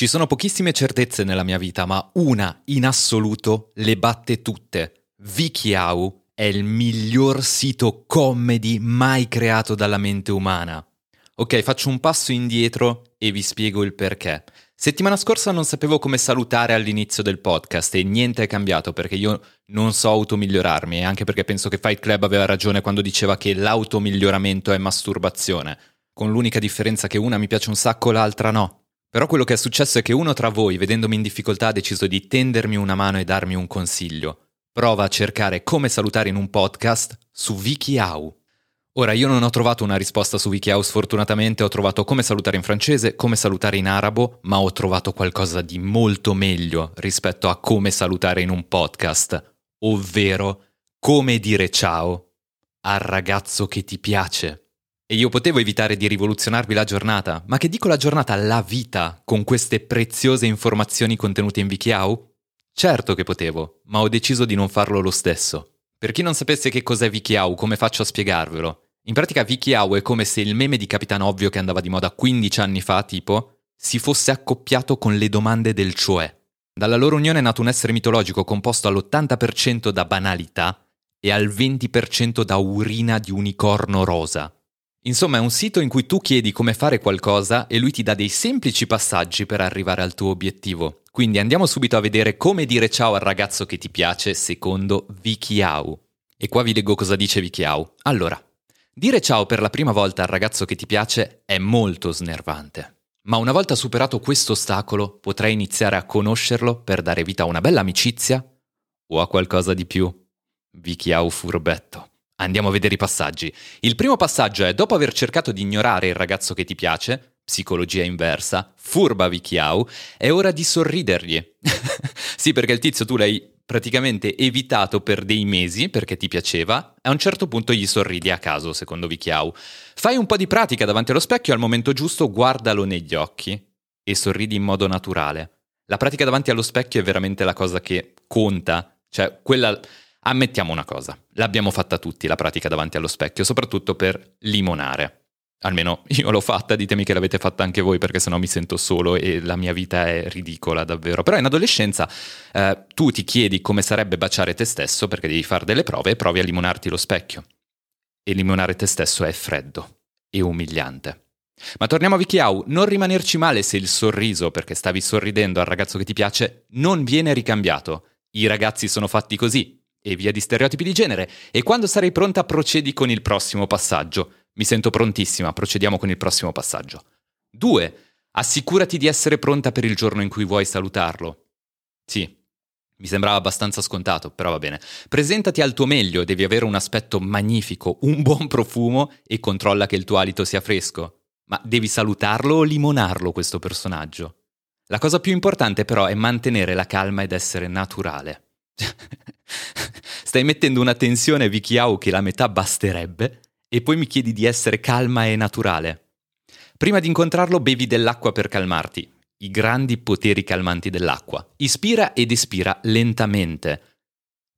Ci sono pochissime certezze nella mia vita, ma una in assoluto le batte tutte. Wikiau è il miglior sito comedy mai creato dalla mente umana. Ok, faccio un passo indietro e vi spiego il perché. Settimana scorsa non sapevo come salutare all'inizio del podcast e niente è cambiato perché io non so automigliorarmi e anche perché penso che Fight Club aveva ragione quando diceva che l'automiglioramento è masturbazione, con l'unica differenza che una mi piace un sacco, l'altra no. Però quello che è successo è che uno tra voi, vedendomi in difficoltà, ha deciso di tendermi una mano e darmi un consiglio. Prova a cercare come salutare in un podcast su WikiHow. Ora, io non ho trovato una risposta su WikiHow, sfortunatamente ho trovato come salutare in francese, come salutare in arabo, ma ho trovato qualcosa di molto meglio rispetto a come salutare in un podcast, ovvero come dire ciao al ragazzo che ti piace. E io potevo evitare di rivoluzionarvi la giornata, ma che dico la giornata, la vita, con queste preziose informazioni contenute in Wikiau? Certo che potevo, ma ho deciso di non farlo lo stesso. Per chi non sapesse che cos'è Wikiau, come faccio a spiegarvelo? In pratica Wikiau è come se il meme di Capitan Ovvio che andava di moda 15 anni fa, tipo, si fosse accoppiato con le domande del cioè. Dalla loro unione è nato un essere mitologico composto all'80% da banalità e al 20% da urina di unicorno rosa. Insomma, è un sito in cui tu chiedi come fare qualcosa e lui ti dà dei semplici passaggi per arrivare al tuo obiettivo. Quindi andiamo subito a vedere come dire ciao al ragazzo che ti piace secondo Wikiau. E qua vi leggo cosa dice Wikiau. Allora, dire ciao per la prima volta al ragazzo che ti piace è molto snervante. Ma una volta superato questo ostacolo, potrai iniziare a conoscerlo per dare vita a una bella amicizia o a qualcosa di più. Wikiau furbetto. Andiamo a vedere i passaggi. Il primo passaggio è, dopo aver cercato di ignorare il ragazzo che ti piace, psicologia inversa, furba Vichiau, è ora di sorridergli. sì, perché il tizio tu l'hai praticamente evitato per dei mesi perché ti piaceva, a un certo punto gli sorridi a caso, secondo Vichiau. Fai un po' di pratica davanti allo specchio, al momento giusto guardalo negli occhi e sorridi in modo naturale. La pratica davanti allo specchio è veramente la cosa che conta, cioè quella Ammettiamo una cosa, l'abbiamo fatta tutti la pratica davanti allo specchio, soprattutto per limonare. Almeno io l'ho fatta, ditemi che l'avete fatta anche voi perché sennò mi sento solo e la mia vita è ridicola davvero. Però in adolescenza eh, tu ti chiedi come sarebbe baciare te stesso perché devi fare delle prove e provi a limonarti lo specchio. E limonare te stesso è freddo e umiliante. Ma torniamo a Vichiau, non rimanerci male se il sorriso, perché stavi sorridendo al ragazzo che ti piace, non viene ricambiato. I ragazzi sono fatti così, e via di stereotipi di genere. E quando sarai pronta procedi con il prossimo passaggio. Mi sento prontissima, procediamo con il prossimo passaggio. 2. Assicurati di essere pronta per il giorno in cui vuoi salutarlo. Sì, mi sembrava abbastanza scontato, però va bene. Presentati al tuo meglio, devi avere un aspetto magnifico, un buon profumo e controlla che il tuo alito sia fresco. Ma devi salutarlo o limonarlo questo personaggio? La cosa più importante però è mantenere la calma ed essere naturale. Stai mettendo una tensione Vichiau che la metà basterebbe e poi mi chiedi di essere calma e naturale. Prima di incontrarlo bevi dell'acqua per calmarti, i grandi poteri calmanti dell'acqua. Ispira ed espira lentamente.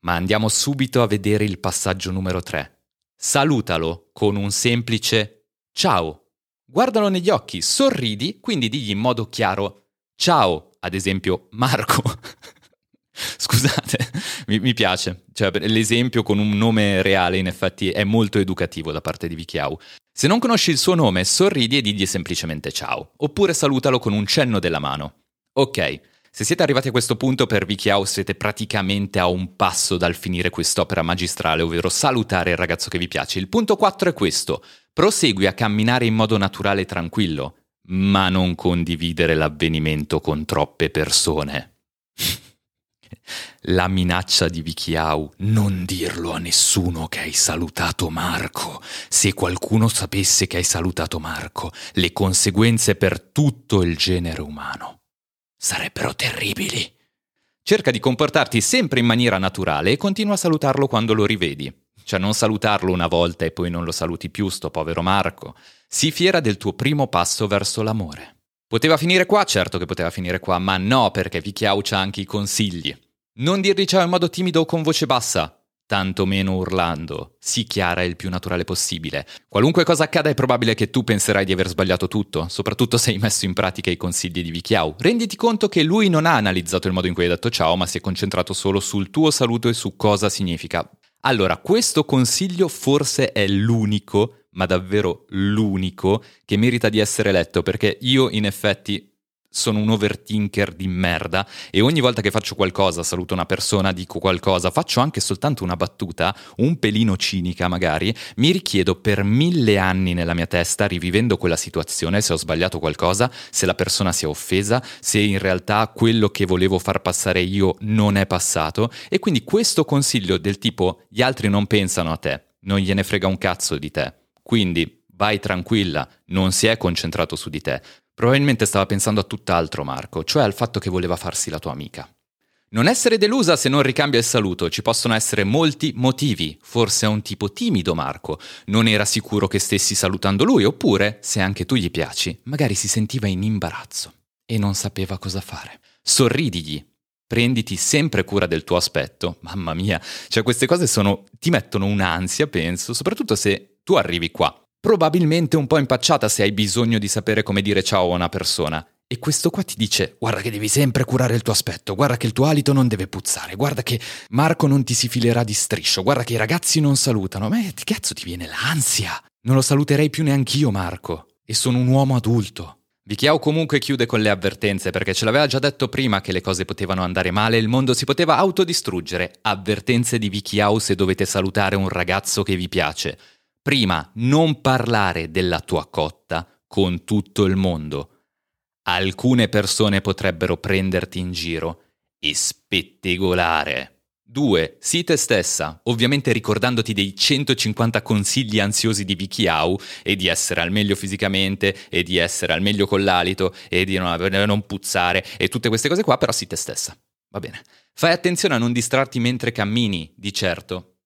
Ma andiamo subito a vedere il passaggio numero 3. Salutalo con un semplice ciao. Guardalo negli occhi, sorridi, quindi digli in modo chiaro ciao, ad esempio Marco. Scusate, mi, mi, piace. Cioè, l'esempio con un nome reale, in effetti, è molto educativo da parte di Vichiau. Se non conosci il suo nome, sorridi e digli semplicemente ciao, oppure salutalo con un cenno della mano. Ok, se siete arrivati a questo punto per Vichiau siete praticamente a un passo dal finire quest'opera magistrale, ovvero salutare il ragazzo che vi piace. Il punto 4 è questo. Prosegui a camminare in modo naturale e tranquillo, ma non condividere l'avvenimento con troppe persone. La minaccia di Vichiau. Non dirlo a nessuno che hai salutato Marco. Se qualcuno sapesse che hai salutato Marco, le conseguenze per tutto il genere umano sarebbero terribili. Cerca di comportarti sempre in maniera naturale e continua a salutarlo quando lo rivedi. Cioè non salutarlo una volta e poi non lo saluti più, sto povero Marco. Sii fiera del tuo primo passo verso l'amore. Poteva finire qua? Certo che poteva finire qua, ma no perché Vichiau c'ha anche i consigli. Non dirgli ciao in modo timido o con voce bassa. tantomeno urlando. Sii chiara il più naturale possibile. Qualunque cosa accada è probabile che tu penserai di aver sbagliato tutto, soprattutto se hai messo in pratica i consigli di Vichiau. Renditi conto che lui non ha analizzato il modo in cui hai detto ciao, ma si è concentrato solo sul tuo saluto e su cosa significa. Allora, questo consiglio forse è l'unico, ma davvero l'unico, che merita di essere letto, perché io in effetti sono un overthinker di merda e ogni volta che faccio qualcosa, saluto una persona, dico qualcosa, faccio anche soltanto una battuta, un pelino cinica magari, mi richiedo per mille anni nella mia testa, rivivendo quella situazione, se ho sbagliato qualcosa, se la persona si è offesa, se in realtà quello che volevo far passare io non è passato e quindi questo consiglio del tipo gli altri non pensano a te, non gliene frega un cazzo di te, quindi vai tranquilla, non si è concentrato su di te. Probabilmente stava pensando a tutt'altro Marco, cioè al fatto che voleva farsi la tua amica. Non essere delusa se non ricambia il saluto, ci possono essere molti motivi. Forse è un tipo timido Marco, non era sicuro che stessi salutando lui, oppure, se anche tu gli piaci, magari si sentiva in imbarazzo e non sapeva cosa fare. Sorridigli, prenditi sempre cura del tuo aspetto. Mamma mia, cioè queste cose sono, ti mettono un'ansia, penso, soprattutto se tu arrivi qua probabilmente un po' impacciata se hai bisogno di sapere come dire ciao a una persona. E questo qua ti dice: Guarda che devi sempre curare il tuo aspetto, guarda che il tuo alito non deve puzzare, guarda che Marco non ti si filerà di striscio, guarda che i ragazzi non salutano. Ma che cazzo ti viene l'ansia? Non lo saluterei più neanch'io, Marco. E sono un uomo adulto. Vichiao comunque chiude con le avvertenze perché ce l'aveva già detto prima che le cose potevano andare male e il mondo si poteva autodistruggere. Avvertenze di Vichiao se dovete salutare un ragazzo che vi piace. Prima, non parlare della tua cotta con tutto il mondo. Alcune persone potrebbero prenderti in giro e spettegolare. 2. Sii te stessa, ovviamente ricordandoti dei 150 consigli ansiosi di Vicky Au e di essere al meglio fisicamente e di essere al meglio con l'alito e di non, non puzzare e tutte queste cose qua, però sii te stessa. Va bene. Fai attenzione a non distrarti mentre cammini, di certo.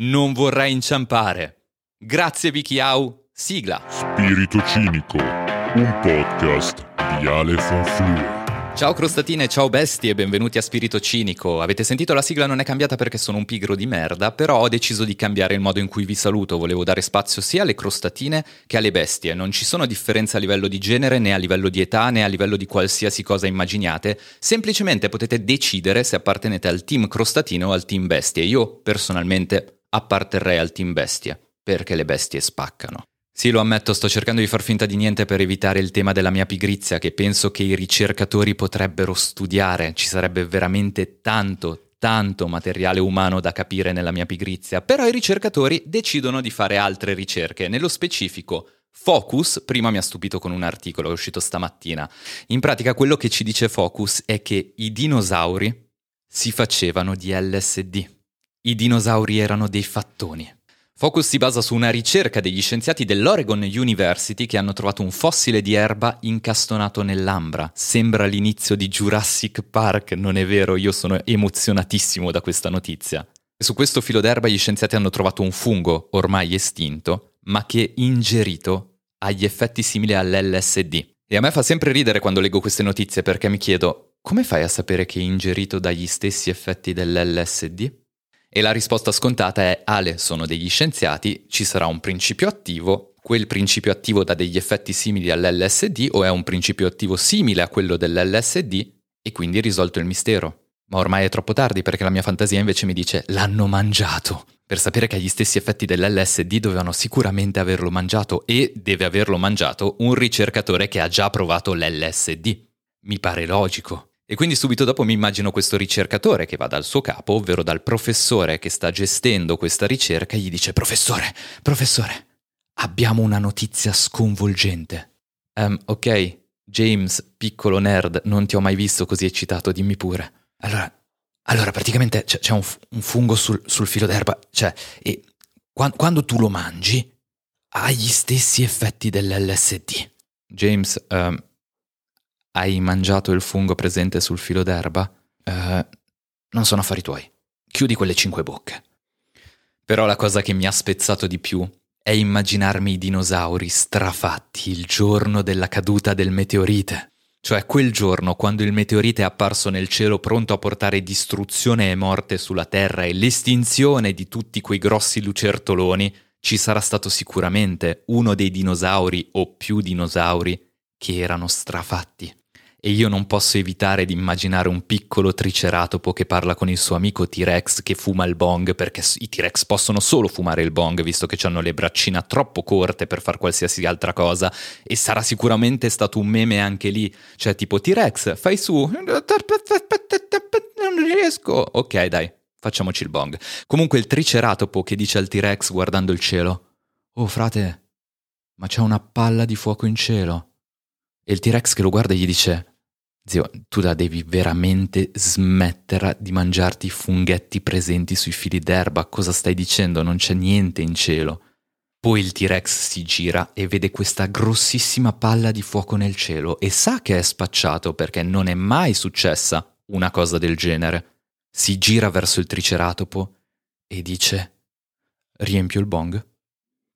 Non vorrai inciampare. Grazie Vichiau, sigla. Spirito Cinico, un podcast di Ale von Flue. Ciao crostatine, ciao bestie e benvenuti a Spirito Cinico. Avete sentito la sigla non è cambiata perché sono un pigro di merda, però ho deciso di cambiare il modo in cui vi saluto. Volevo dare spazio sia alle crostatine che alle bestie. Non ci sono differenze a livello di genere, né a livello di età, né a livello di qualsiasi cosa immaginiate. Semplicemente potete decidere se appartenete al team crostatine o al team bestie. Io personalmente apparterrei al team bestie perché le bestie spaccano. Sì, lo ammetto, sto cercando di far finta di niente per evitare il tema della mia pigrizia, che penso che i ricercatori potrebbero studiare. Ci sarebbe veramente tanto, tanto materiale umano da capire nella mia pigrizia, però i ricercatori decidono di fare altre ricerche. Nello specifico, Focus, prima mi ha stupito con un articolo, è uscito stamattina. In pratica quello che ci dice Focus è che i dinosauri si facevano di LSD. I dinosauri erano dei fattoni. Focus si basa su una ricerca degli scienziati dell'Oregon University che hanno trovato un fossile di erba incastonato nell'ambra. Sembra l'inizio di Jurassic Park, non è vero? Io sono emozionatissimo da questa notizia. Su questo filo d'erba gli scienziati hanno trovato un fungo ormai estinto, ma che ingerito ha gli effetti simili all'LSD. E a me fa sempre ridere quando leggo queste notizie perché mi chiedo come fai a sapere che è ingerito dagli stessi effetti dell'LSD? E la risposta scontata è Ale, sono degli scienziati, ci sarà un principio attivo, quel principio attivo dà degli effetti simili all'LSD o è un principio attivo simile a quello dell'LSD e quindi risolto il mistero. Ma ormai è troppo tardi perché la mia fantasia invece mi dice l'hanno mangiato. Per sapere che ha gli stessi effetti dell'LSD dovevano sicuramente averlo mangiato e deve averlo mangiato un ricercatore che ha già provato l'LSD. Mi pare logico. E quindi subito dopo mi immagino questo ricercatore che va dal suo capo, ovvero dal professore che sta gestendo questa ricerca, e gli dice Professore, professore, abbiamo una notizia sconvolgente. Um, ok, James, piccolo nerd, non ti ho mai visto così eccitato, dimmi pure. Allora, allora praticamente c'è, c'è un, un, fungo sul, sul, filo d'erba, cioè, e quando, quando tu lo mangi ha gli stessi effetti dell'LSD. James, um, hai mangiato il fungo presente sul filo d'erba? Uh, non sono affari tuoi. Chiudi quelle cinque bocche. Però la cosa che mi ha spezzato di più è immaginarmi i dinosauri strafatti il giorno della caduta del meteorite. Cioè quel giorno, quando il meteorite è apparso nel cielo pronto a portare distruzione e morte sulla Terra e l'estinzione di tutti quei grossi lucertoloni, ci sarà stato sicuramente uno dei dinosauri o più dinosauri che erano strafatti e io non posso evitare di immaginare un piccolo triceratopo che parla con il suo amico T-Rex che fuma il bong perché i T-Rex possono solo fumare il bong visto che hanno le braccine troppo corte per fare qualsiasi altra cosa. E sarà sicuramente stato un meme anche lì, cioè tipo T-Rex fai su, non riesco, ok dai, facciamoci il bong. Comunque il triceratopo che dice al T-Rex guardando il cielo, oh frate, ma c'è una palla di fuoco in cielo. E il T-Rex che lo guarda gli dice, zio, tu la devi veramente smettere di mangiarti i funghetti presenti sui fili d'erba, cosa stai dicendo? Non c'è niente in cielo. Poi il T-Rex si gira e vede questa grossissima palla di fuoco nel cielo e sa che è spacciato perché non è mai successa una cosa del genere. Si gira verso il triceratopo e dice: Riempio il bong?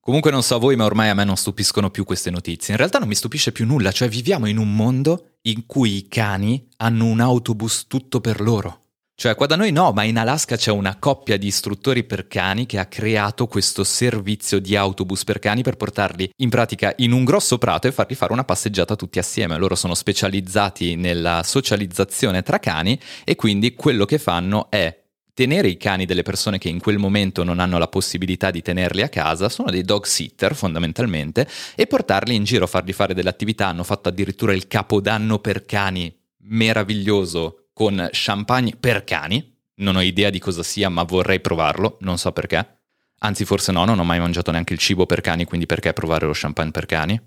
Comunque non so voi, ma ormai a me non stupiscono più queste notizie. In realtà non mi stupisce più nulla, cioè viviamo in un mondo in cui i cani hanno un autobus tutto per loro. Cioè, qua da noi no, ma in Alaska c'è una coppia di istruttori per cani che ha creato questo servizio di autobus per cani per portarli in pratica in un grosso prato e farli fare una passeggiata tutti assieme. Loro sono specializzati nella socializzazione tra cani e quindi quello che fanno è tenere i cani delle persone che in quel momento non hanno la possibilità di tenerli a casa, sono dei dog sitter fondamentalmente, e portarli in giro, fargli fare delle attività. Hanno fatto addirittura il capodanno per cani meraviglioso con champagne per cani. Non ho idea di cosa sia, ma vorrei provarlo, non so perché. Anzi, forse no, non ho mai mangiato neanche il cibo per cani, quindi perché provare lo champagne per cani?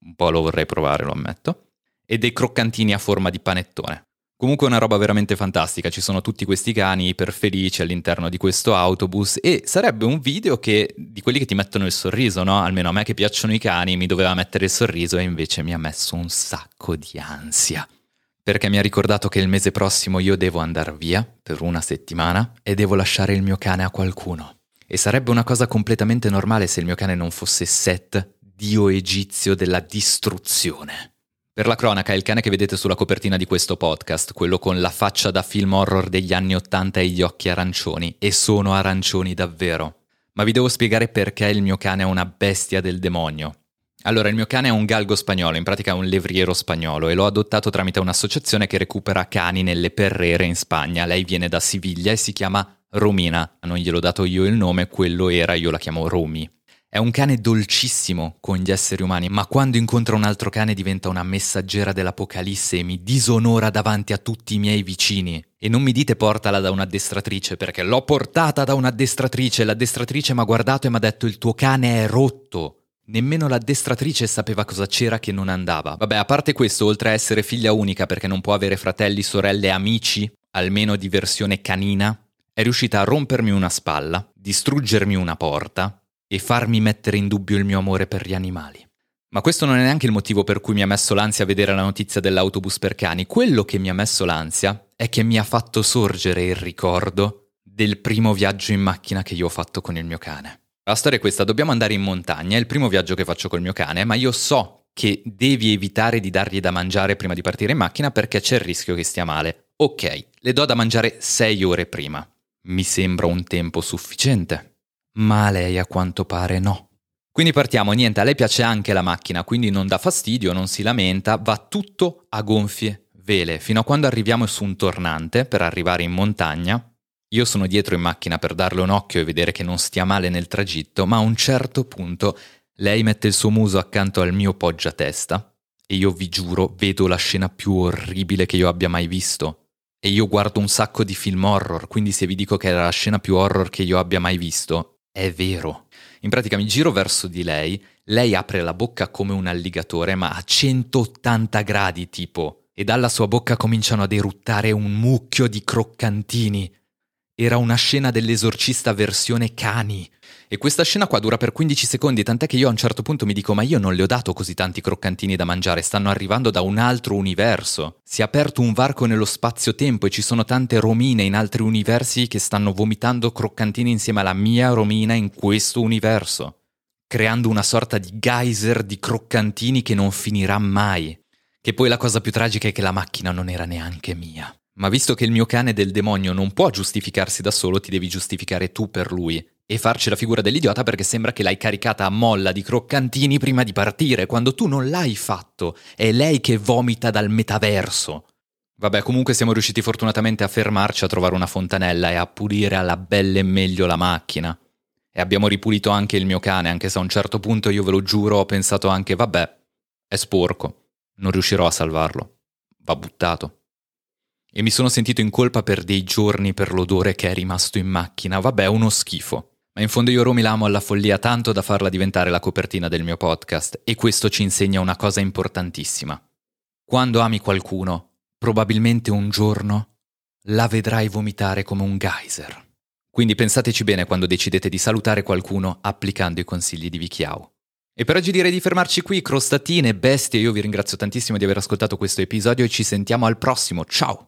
Un po' lo vorrei provare, lo ammetto. E dei croccantini a forma di panettone. Comunque è una roba veramente fantastica, ci sono tutti questi cani iper felici all'interno di questo autobus e sarebbe un video che, di quelli che ti mettono il sorriso, no? Almeno a me che piacciono i cani mi doveva mettere il sorriso e invece mi ha messo un sacco di ansia. Perché mi ha ricordato che il mese prossimo io devo andare via per una settimana e devo lasciare il mio cane a qualcuno. E sarebbe una cosa completamente normale se il mio cane non fosse Set, dio egizio della distruzione. Per la cronaca, il cane che vedete sulla copertina di questo podcast, quello con la faccia da film horror degli anni Ottanta e gli occhi arancioni, e sono arancioni davvero. Ma vi devo spiegare perché il mio cane è una bestia del demonio. Allora, il mio cane è un galgo spagnolo, in pratica un levriero spagnolo, e l'ho adottato tramite un'associazione che recupera cani nelle perrere in Spagna. Lei viene da Siviglia e si chiama Romina. Non gliel'ho dato io il nome, quello era, io la chiamo Romy. È un cane dolcissimo con gli esseri umani, ma quando incontra un altro cane diventa una messaggera dell'Apocalisse e mi disonora davanti a tutti i miei vicini. E non mi dite portala da un'addestratrice, perché l'ho portata da un'addestratrice. L'addestratrice mi ha guardato e mi ha detto il tuo cane è rotto. Nemmeno l'addestratrice sapeva cosa c'era che non andava. Vabbè, a parte questo, oltre a essere figlia unica perché non può avere fratelli, sorelle, amici, almeno di versione canina, è riuscita a rompermi una spalla, distruggermi una porta, e farmi mettere in dubbio il mio amore per gli animali. Ma questo non è neanche il motivo per cui mi ha messo l'ansia vedere la notizia dell'autobus per cani. Quello che mi ha messo l'ansia è che mi ha fatto sorgere il ricordo del primo viaggio in macchina che io ho fatto con il mio cane. La storia è questa, dobbiamo andare in montagna, è il primo viaggio che faccio col mio cane, ma io so che devi evitare di dargli da mangiare prima di partire in macchina perché c'è il rischio che stia male. Ok, le do da mangiare 6 ore prima. Mi sembra un tempo sufficiente ma a lei a quanto pare no. Quindi partiamo, niente, a lei piace anche la macchina, quindi non dà fastidio, non si lamenta, va tutto a gonfie vele, fino a quando arriviamo su un tornante per arrivare in montagna. Io sono dietro in macchina per darle un occhio e vedere che non stia male nel tragitto, ma a un certo punto lei mette il suo muso accanto al mio poggiatesta e io vi giuro vedo la scena più orribile che io abbia mai visto. E io guardo un sacco di film horror, quindi se vi dico che era la scena più horror che io abbia mai visto, è vero. In pratica mi giro verso di lei, lei apre la bocca come un alligatore, ma a 180 gradi tipo, e dalla sua bocca cominciano ad eruttare un mucchio di croccantini. Era una scena dell'esorcista versione cani. E questa scena qua dura per 15 secondi, tant'è che io a un certo punto mi dico: Ma io non le ho dato così tanti croccantini da mangiare, stanno arrivando da un altro universo. Si è aperto un varco nello spazio-tempo e ci sono tante romine in altri universi che stanno vomitando croccantini insieme alla mia romina in questo universo, creando una sorta di geyser di croccantini che non finirà mai. Che poi la cosa più tragica è che la macchina non era neanche mia. Ma visto che il mio cane del demonio non può giustificarsi da solo, ti devi giustificare tu per lui e farci la figura dell'idiota perché sembra che l'hai caricata a molla di croccantini prima di partire, quando tu non l'hai fatto. È lei che vomita dal metaverso. Vabbè, comunque siamo riusciti fortunatamente a fermarci, a trovare una fontanella e a pulire alla belle meglio la macchina. E abbiamo ripulito anche il mio cane, anche se a un certo punto io ve lo giuro ho pensato anche, vabbè, è sporco, non riuscirò a salvarlo, va buttato. E mi sono sentito in colpa per dei giorni per l'odore che è rimasto in macchina, vabbè, uno schifo. Ma in fondo io Romy l'amo alla follia tanto da farla diventare la copertina del mio podcast e questo ci insegna una cosa importantissima. Quando ami qualcuno, probabilmente un giorno la vedrai vomitare come un geyser. Quindi pensateci bene quando decidete di salutare qualcuno applicando i consigli di Vichiau. E per oggi direi di fermarci qui, crostatine, bestie, io vi ringrazio tantissimo di aver ascoltato questo episodio e ci sentiamo al prossimo, ciao!